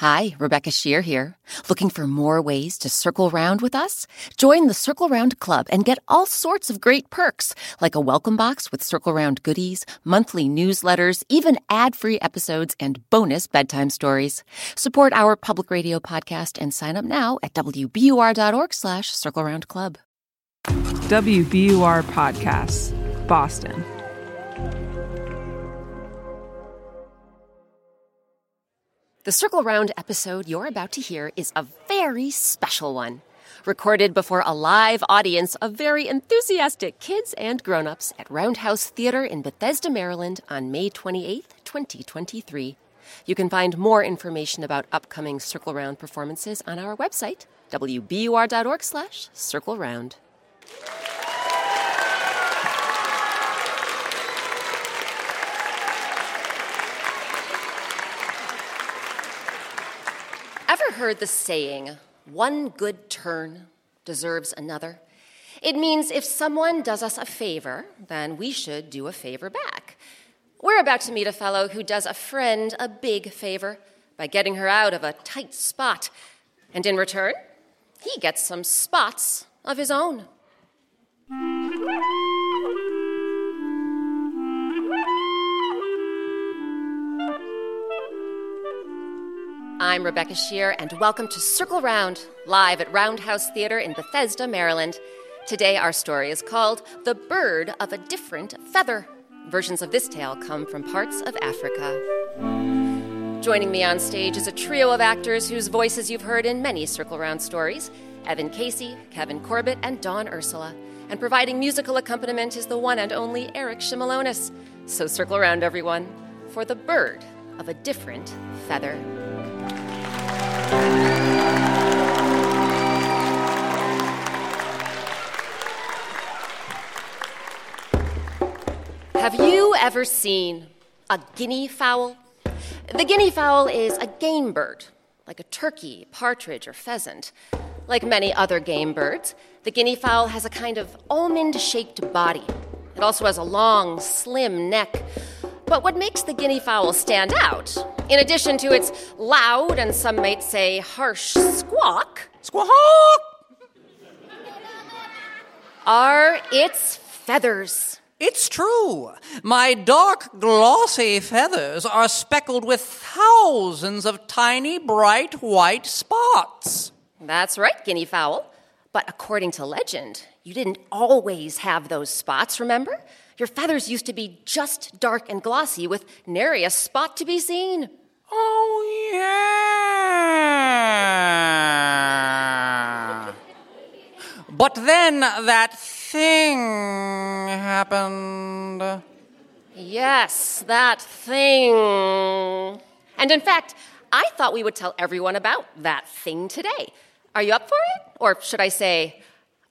Hi, Rebecca Sheir here. Looking for more ways to circle round with us? Join the Circle Round Club and get all sorts of great perks, like a welcome box with Circle Round goodies, monthly newsletters, even ad-free episodes, and bonus bedtime stories. Support our public radio podcast and sign up now at wbur.org slash Circle Round Club. WBUR Podcasts, Boston. The Circle Round episode you're about to hear is a very special one. Recorded before a live audience of very enthusiastic kids and grown-ups at Round House Theatre in Bethesda, Maryland on May 28, 2023. You can find more information about upcoming Circle Round performances on our website, wbur.org slash circle round. Ever heard the saying, one good turn deserves another? It means if someone does us a favor, then we should do a favor back. We're about to meet a fellow who does a friend a big favor by getting her out of a tight spot. And in return, he gets some spots of his own. I'm Rebecca Sheir, and welcome to Circle Round, live at Round House Theatre in Bethesda, Maryland. Today, our story is called The Bird of a Different Feather. Versions of this tale come from parts of Africa. Joining me on stage is a trio of actors whose voices you've heard in many Circle Round stories Evan Casey, Kevin Corbett, and Dawn Ursula. And providing musical accompaniment is the one and only Eric Shimelonis. So circle around, everyone, for The Bird of a Different Feather. Have you ever seen a guinea fowl? The guinea fowl is a game bird, like a turkey, partridge, or pheasant. Like many other game birds, the guinea fowl has a kind of almond shaped body. It also has a long, slim neck. But what makes the guinea fowl stand out, in addition to its loud and some might say harsh squawk, Squawk! are its feathers. It's true. My dark, glossy feathers are speckled with thousands of tiny, bright white spots. That's right, guinea fowl. But according to legend, you didn't always have those spots, remember? Your feathers used to be just dark and glossy with nary a spot to be seen. Oh, yeah. But then that thing happened. Yes, that thing. And in fact, I thought we would tell everyone about that thing today. Are you up for it? Or should I say,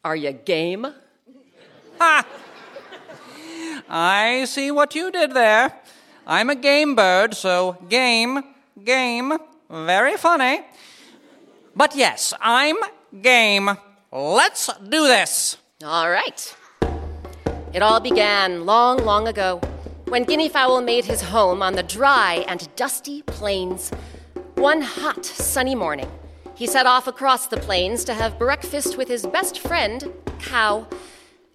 are you game? Ha! I see what you did there. I'm a game bird, so game, game, very funny. But yes, I'm game. Let's do this. All right. It all began long, long ago when Guinea Fowl made his home on the dry and dusty plains. One hot, sunny morning, he set off across the plains to have breakfast with his best friend, Cow.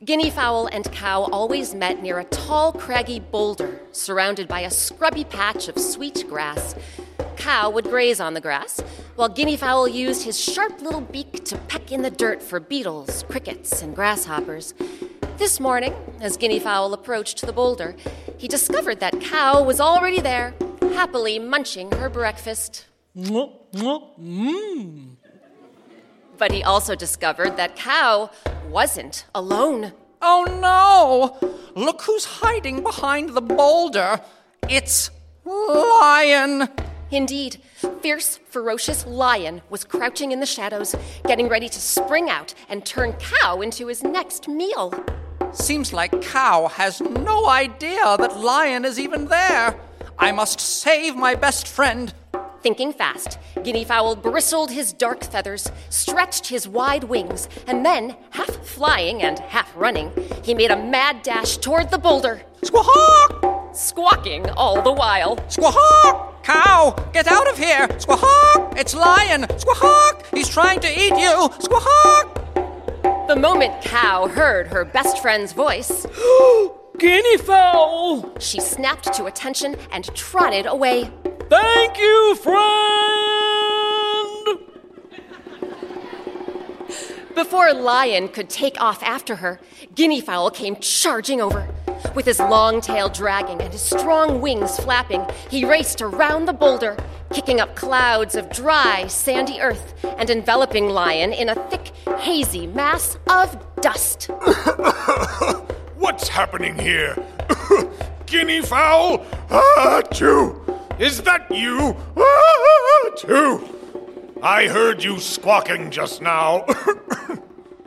Guinea Fowl and Cow always met near a tall, craggy boulder surrounded by a scrubby patch of sweet grass. Cow would graze on the grass, while Guinea Fowl used his sharp little beak to peck in the dirt for beetles, crickets, and grasshoppers. This morning, as Guinea Fowl approached the boulder, he discovered that Cow was already there, happily munching her breakfast. Mmm. But he also discovered that Cow wasn't alone. Oh no! Look who's hiding behind the boulder. It's Lion. Indeed, fierce, ferocious lion was crouching in the shadows, getting ready to spring out and turn Cow into his next meal. Seems like Cow has no idea that Lion is even there. I must save my best friend. Thinking fast, Guinea Fowl bristled his dark feathers, stretched his wide wings, and then, half flying and half running, he made a mad dash toward the boulder, Squawk! squawking all the while. Squawk! Cow, get out of here! Squawk! It's Lion! Squawk! He's trying to eat you! Squawk! The moment Cow heard her best friend's voice, Guinea fowl! she snapped to attention and trotted away. Thank you, friend! Before Lion could take off after her, Guinea Fowl came charging over. With his long tail dragging and his strong wings flapping, he raced around the boulder, kicking up clouds of dry, sandy earth and enveloping Lion in a thick, hazy mass of dust. What's happening here? Guinea fowl? Achoo! Is that you? Achoo! I heard you squawking just now.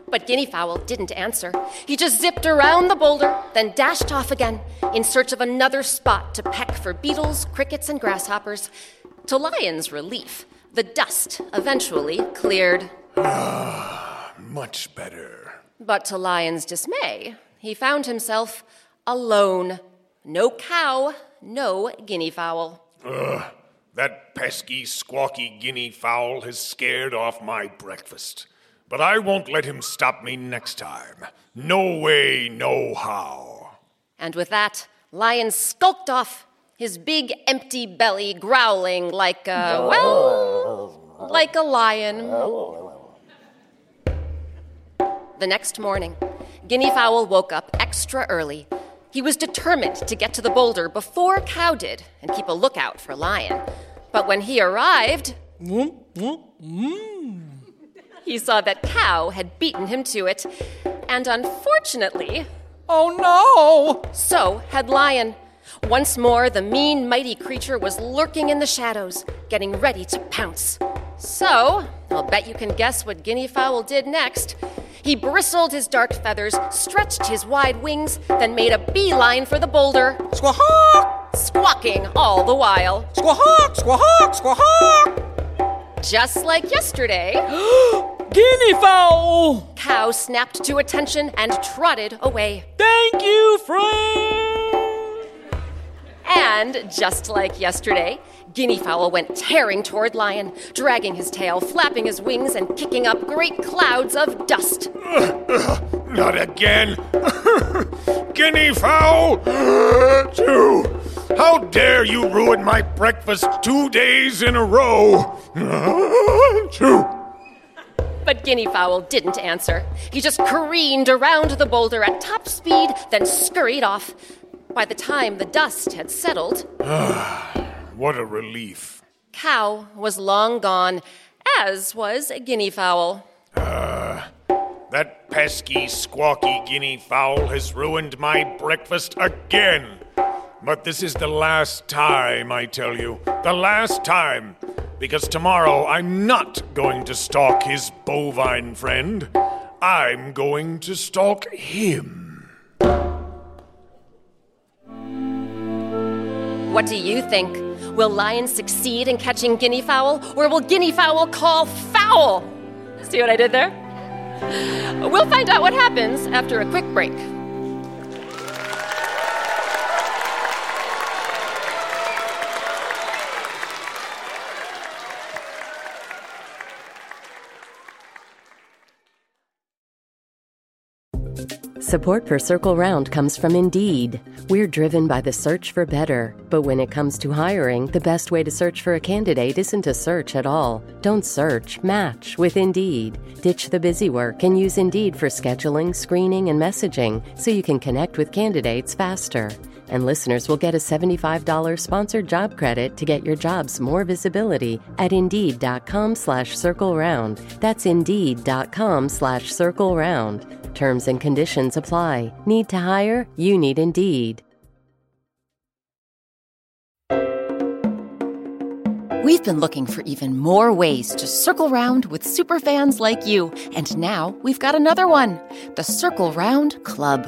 But Guinea Fowl didn't answer. He just zipped around the boulder, then dashed off again in search of another spot to peck for beetles, crickets, and grasshoppers. To Lion's relief, the dust eventually cleared. Ah, much better. But to Lion's dismay, he found himself alone. No cow, no guinea fowl. That pesky, squawky guinea fowl has scared off my breakfast. But I won't let him stop me next time. No way, no how. And with that, Lion skulked off, his big empty belly growling like a, well, like a lion. The next morning, Guinea Fowl woke up extra early. He was determined to get to the boulder before Cow did and keep a lookout for Lion. But when he arrived, mm. he saw that Cow had beaten him to it. And unfortunately, Oh no! so had Lion. Once more, the mean, mighty creature was lurking in the shadows, getting ready to pounce. So, I'll bet you can guess what Guinea Fowl did next. He bristled his dark feathers, stretched his wide wings, then made a beeline for the boulder, Squawk! squawking all the while. Squawk! Squawk! Squawk! Just like yesterday, Guinea fowl! Cow snapped to attention and trotted away. Thank you, friend! And just like yesterday, Guinea Fowl went tearing toward Lion, dragging his tail, flapping his wings, and kicking up great clouds of dust. Not again. guinea fowl! Achoo! How dare you ruin my breakfast two days in a row? Achoo! But Guinea Fowl didn't answer. He just careened around the boulder at top speed, then scurried off. By the time the dust had settled, What a relief. Cow was long gone, as was a Guinea Fowl. Uh, that pesky, squawky guinea fowl has ruined my breakfast again. But this is the last time, I tell you. The last time. Because tomorrow I'm not going to stalk his bovine friend. I'm going to stalk him. What do you think? Will lions succeed in catching Guinea Fowl, or will Guinea Fowl call foul? See what I did there? We'll find out what happens after a quick break. Support for Circle Round comes from Indeed. We're driven by the search for better, but when it comes to hiring, the best way to search for a candidate isn't to search at all. Don't search, match with Indeed. Ditch the busy work and use Indeed for scheduling, screening, and messaging so you can connect with candidates faster. And listeners will get a $75 sponsored job credit to get your jobs more visibility at Indeed.com slash Circle Round. That's Indeed.com slash Circle Round. Terms and conditions apply. Need to hire? You need Indeed. We've been looking for even more ways to circle round with superfans like you, and now we've got another one the Circle Round Club.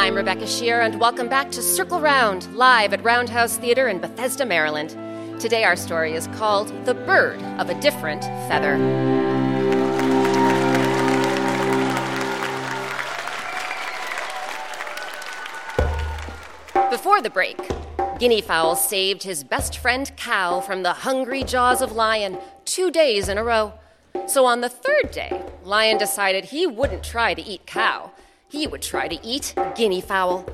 I'm Rebecca Sheir, and welcome back to Circle Round, live at Round House Theatre in Bethesda, Maryland. Today, our story is called The Bird of a Different Feather. Before the break, Guinea Fowl saved his best friend Cow from the hungry jaws of Lion two days in a row. So on the third day, Lion decided he wouldn't try to eat Cow. He would try to eat Guinea Fowl.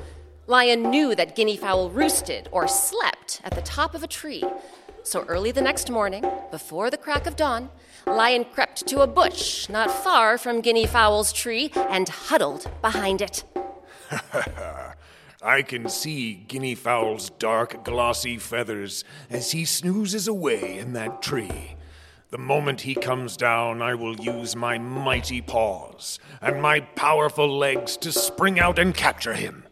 Lion knew that Guinea Fowl roosted or slept at the top of a tree. So early the next morning, before the crack of dawn, Lion crept to a bush not far from Guinea Fowl's tree and huddled behind it. I can see Guinea Fowl's dark, glossy feathers as he snoozes away in that tree. The moment he comes down, I will use my mighty paws and my powerful legs to spring out and capture him.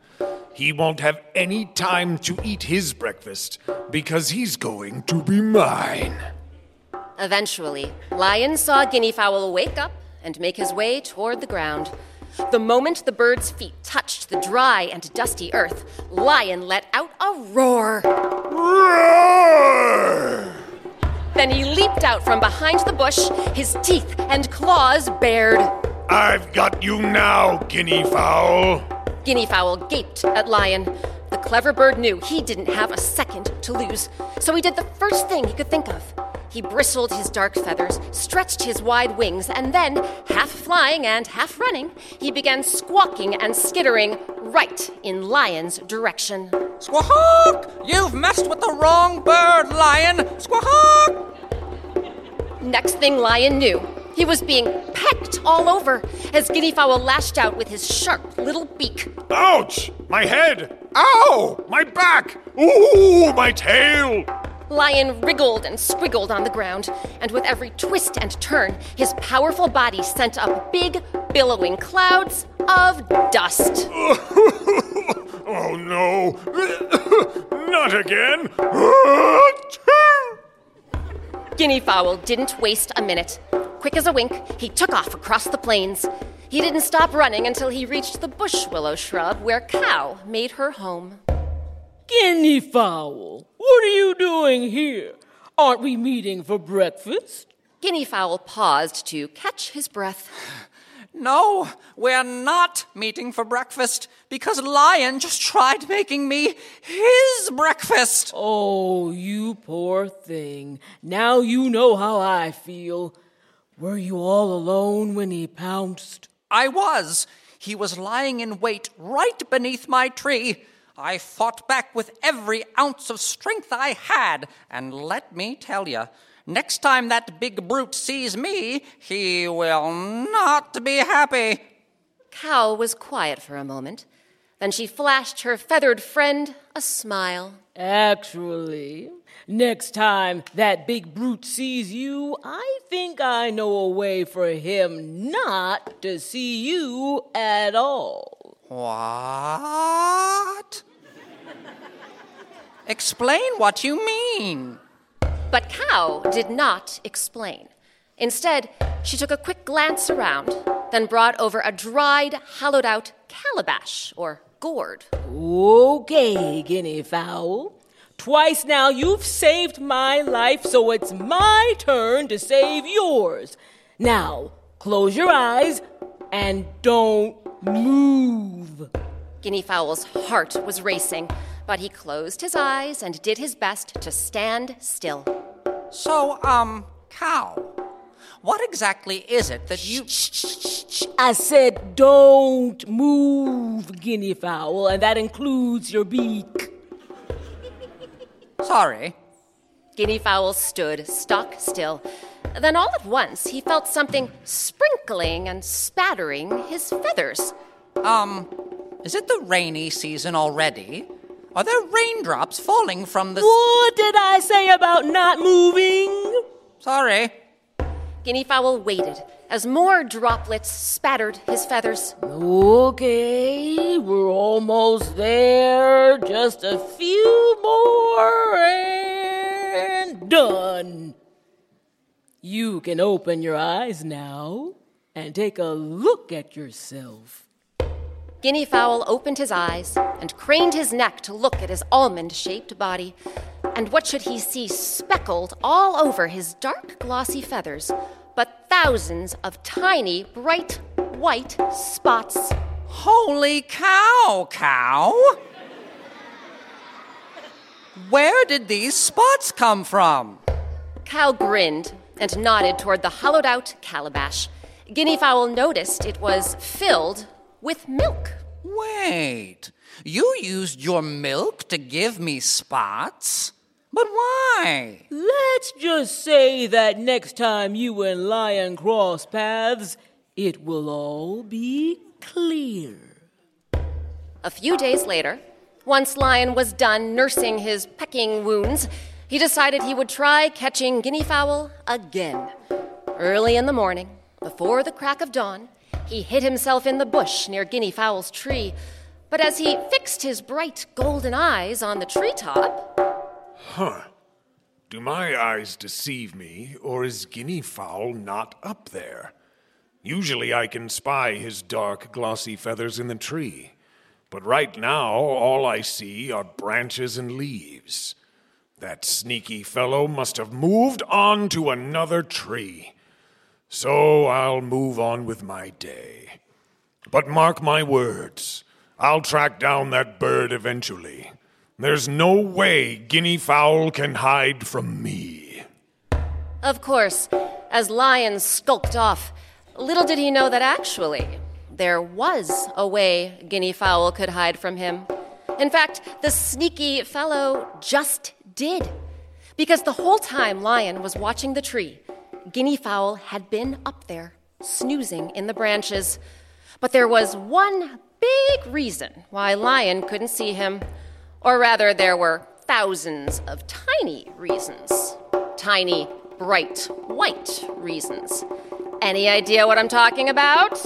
He won't have any time to eat his breakfast because he's going to be mine. Eventually, Lion saw Guinea Fowl wake up and make his way toward the ground. The moment the bird's feet touched the dry and dusty earth, Lion let out a roar. Roar! Then he leaped out from behind the bush, his teeth and claws bared. I've got you now, Guinea Fowl. Guinea Fowl gaped at Lion. The clever bird knew he didn't have a second to lose, so he did the first thing he could think of. He bristled his dark feathers, stretched his wide wings, and then, half flying and half running, he began squawking and skittering right in Lion's direction. Squawk! You've messed with the wrong bird, Lion! Squawk! Next thing Lion knew, he was being pecked all over as Guinea Fowl lashed out with his sharp little beak. Ouch! My head! Ow! My back! Ooh, my tail! Lion wriggled and squiggled on the ground, and with every twist and turn, his powerful body sent up big, billowing clouds of dust. Oh no! Not again! Guinea Fowl didn't waste a minute. Quick as a wink, he took off across the plains. He didn't stop running until he reached the bush willow shrub where Cow made her home. Guinea fowl, what are you doing here? Aren't we meeting for breakfast? Guinea Fowl paused to catch his breath. No, we're not meeting for breakfast because Lion just tried making me his breakfast. Oh, you poor thing. Now you know how I feel. Were you all alone when he pounced? I was. He was lying in wait right beneath my tree. I fought back with every ounce of strength I had, and let me tell you, next time that big brute sees me, he will not be happy. Cow was quiet for a moment. Then she flashed her feathered friend a smile. Actually, next time that big brute sees you, I think I know a way for him not to see you at all. What? Explain what you mean. But Cow did not explain. Instead, she took a quick glance around, then brought over a dried, hollowed out calabash or gourd. Okay, guinea fowl. Twice now you've saved my life, so it's my turn to save yours. Now, close your eyes and don't move. Guinea Fowl's heart was racing, but he closed his eyes and did his best to stand still. So, um, cow, what exactly is it that you. Shh! I said don't move, guinea fowl, and that includes your beak. Sorry. Guinea Fowl stood stock still. Then all at once he felt something sprinkling and spattering his feathers. Um, is it the rainy season already? Are there raindrops falling from the. What did I say about not moving? Sorry. Guinea Fowl waited as more droplets spattered his feathers. Okay, we're almost there. Just a few more and done. You can open your eyes now and take a look at yourself. Guinea Fowl opened his eyes and craned his neck to look at his almond shaped body. And what should he see speckled all over his dark, glossy feathers but thousands of tiny, bright, white spots? Holy cow, cow! Where did these spots come from? Cow grinned and nodded toward the hollowed out calabash. Guinea Fowl noticed it was filled with milk. Wait, you used your milk to give me spots? But why? Let's just say that next time you and Lion cross paths, it will all be clear. A few days later, once Lion was done nursing his pecking wounds, he decided he would try catching guinea fowl again. Early in the morning, before the crack of dawn, he hid himself in the bush near guinea fowl's tree. But as he fixed his bright golden eyes on the treetop, Huh. Do my eyes deceive me, or is guinea fowl not up there? Usually I can spy his dark, glossy feathers in the tree. But right now, all I see are branches and leaves. That sneaky fellow must have moved on to another tree. So I'll move on with my day. But mark my words, I'll track down that bird eventually. There's no way guinea fowl can hide from me. Of course, as Lion skulked off, little did he know that actually there was a way guinea fowl could hide from him. In fact, the sneaky fellow just did. Because the whole time Lion was watching the tree, guinea fowl had been up there, snoozing in the branches. But there was one big reason why Lion couldn't see him. Or rather, there were thousands of tiny reasons. Tiny, bright, white reasons. Any idea what I'm talking about?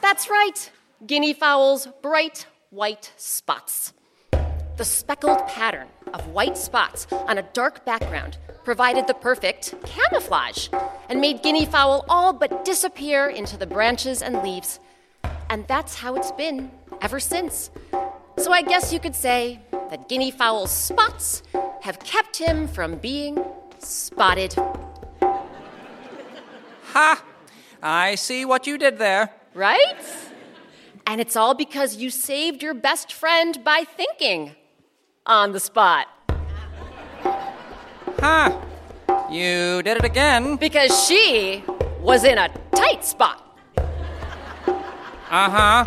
That's right, guinea fowl's bright white spots. The speckled pattern of white spots on a dark background provided the perfect camouflage and made guinea fowl all but disappear into the branches and leaves. And that's how it's been ever since. So I guess you could say that guinea fowl's spots have kept him from being spotted. Ha! I see what you did there. Right? And it's all because you saved your best friend by thinking on the spot. Huh. You did it again. Because she was in a tight spot. Uh huh.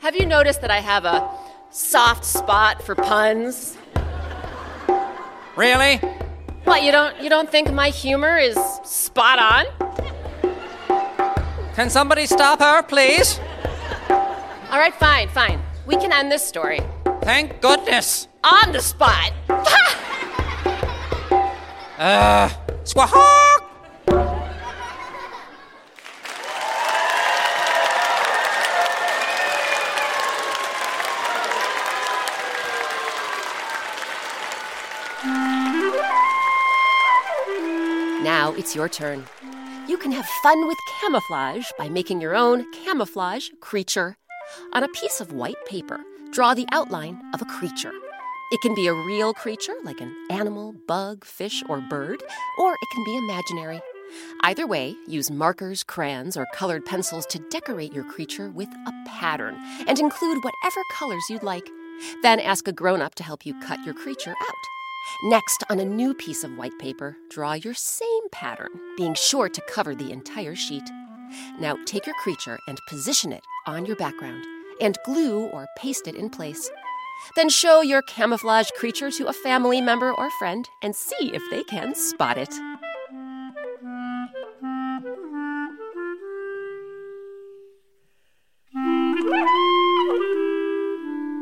Have you noticed that I have a soft spot for puns? Really? What, you don't you don't think my humor is spot on? Can somebody stop her, please? All right, fine, fine. We can end this story Thank goodness. on the spot. Uh, squawk! Now it's your turn. You can have fun with camouflage by making your own camouflage creature. On a piece of white paper, draw the outline of a creature. It can be a real creature, like an animal, bug, fish, or bird, or it can be imaginary. Either way, use markers, crayons, or colored pencils to decorate your creature with a pattern and include whatever colors you'd like. Then ask a grown up to help you cut your creature out. Next, on a new piece of white paper, draw your same pattern, being sure to cover the entire sheet. Now take your creature and position it on your background and glue or paste it in place. Then show your camouflage creature to a family member or friend and see if they can spot it.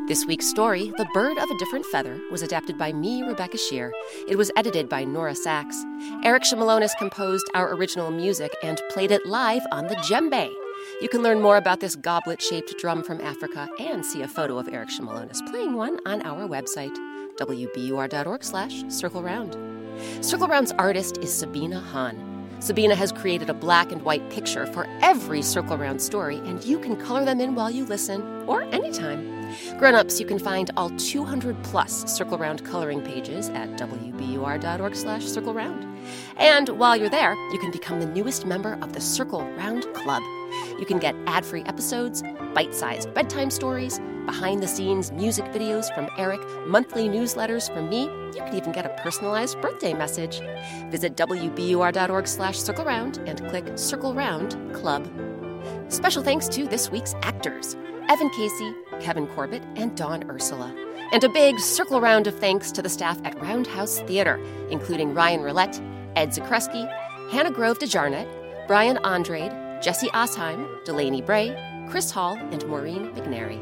This week's story, The Bird of a Different Feather, was adapted by me, Rebecca Sheir. It was edited by Nora Saks. Eric Shimelonis composed our original music and played it live on the djembe. You can learn more about this goblet shaped drum from Africa and see a photo of Eric Shimelonis playing one on our website, wbur.org slash circle round. Circle Round's artist is Sabina Hahn. Sabina has created a black and white picture for every Circle Round story, and you can color them in while you listen or anytime. Grown-ups, you can find all 200 plus Circle Round coloring pages at wbur.org slash circle round. And while you're there, you can become the newest member of the Circle Round Club. You can get ad-free episodes, bite-sized bedtime stories, behind-the-scenes music videos from Eric, monthly newsletters from me. You can even get a personalized birthday message. Visit wbur.org slash circle round and click Circle Round Club. Special thanks to this week's actors Evan Casey, Kevin Corbett, and Dawn Ursula. And a big circle round of thanks to the staff at Round House Theatre, including Ryan Rilette, Ed Zakreski, Hannah Grove DeJarnett, Brian Andrade, Jesse Osheim, Delaney Bray, Chris Hall, and Maureen McNary.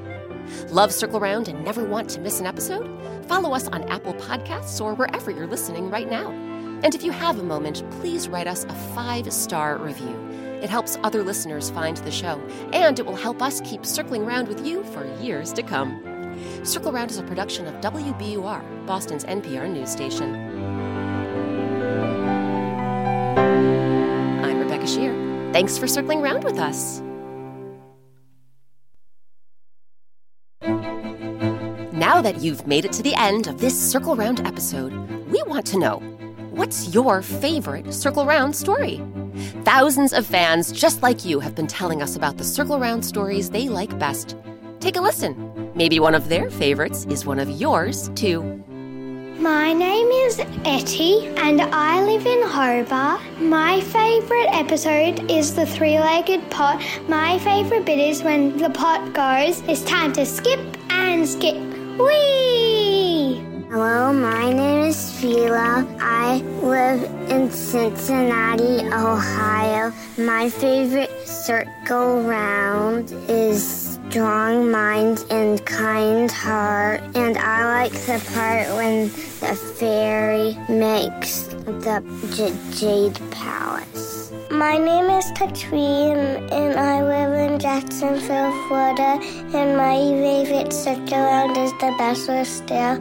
Love Circle Round and never want to miss an episode? Follow us on Apple Podcasts or wherever you're listening right now. And if you have a moment, please write us a five star review. It helps other listeners find the show, and it will help us keep circling round with you for years to come. Circle Round is a production of WBUR, Boston's NPR news station. Thanks for circling round with us. Now that you've made it to the end of this Circle Round episode, we want to know what's your favorite Circle Round story? Thousands of fans just like you have been telling us about the Circle Round stories they like best. Take a listen. Maybe one of their favorites is one of yours, too. My name is Etty and I live in Hobart. My favourite episode is the three legged pot. My favourite bit is when the pot goes, it's time to skip and skip. Whee! Hello, my name is Fila. I live in Cincinnati, Ohio. My favorite circle round is strong mind and kind heart. And I like the part when the fairy makes the j- jade palace. My name is Katrine and I live in Jacksonville, Florida. And my favorite circle round is the Basilisk Tale.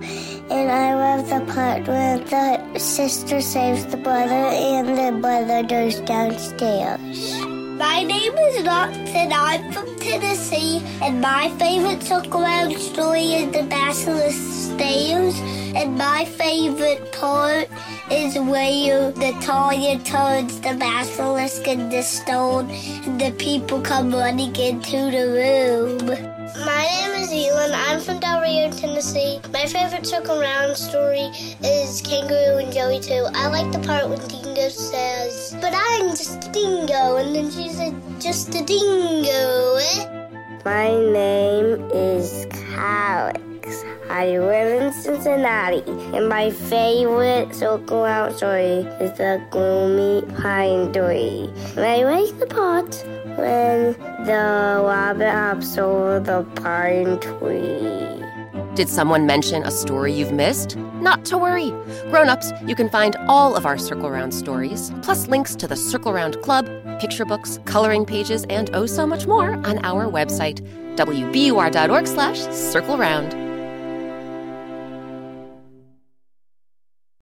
And I love the part where the sister saves the brother and the brother goes downstairs. My name is Knox and I'm from Tennessee and my favorite circle round story is the Basilisk Stairs and my favorite part is where the Tanya turns the basilisk into stone and the people come running into the room. My name is Elon. I'm from Del Rio, Tennessee. My favorite circle round story is Kangaroo and Joey too. I like the part when Dingo says, But I'm just a dingo, and then she said, Just a dingo. Eh? My name is Alex. I live in Cincinnati, and my favorite circle round story is the gloomy pine tree. I like the part when the rabbit hops over the pine tree. Did someone mention a story you've missed? Not to worry. Grown-ups, you can find all of our Circle Round stories, plus links to the Circle Round Club, picture books, coloring pages, and oh so much more on our website, wbur.org slash circle round.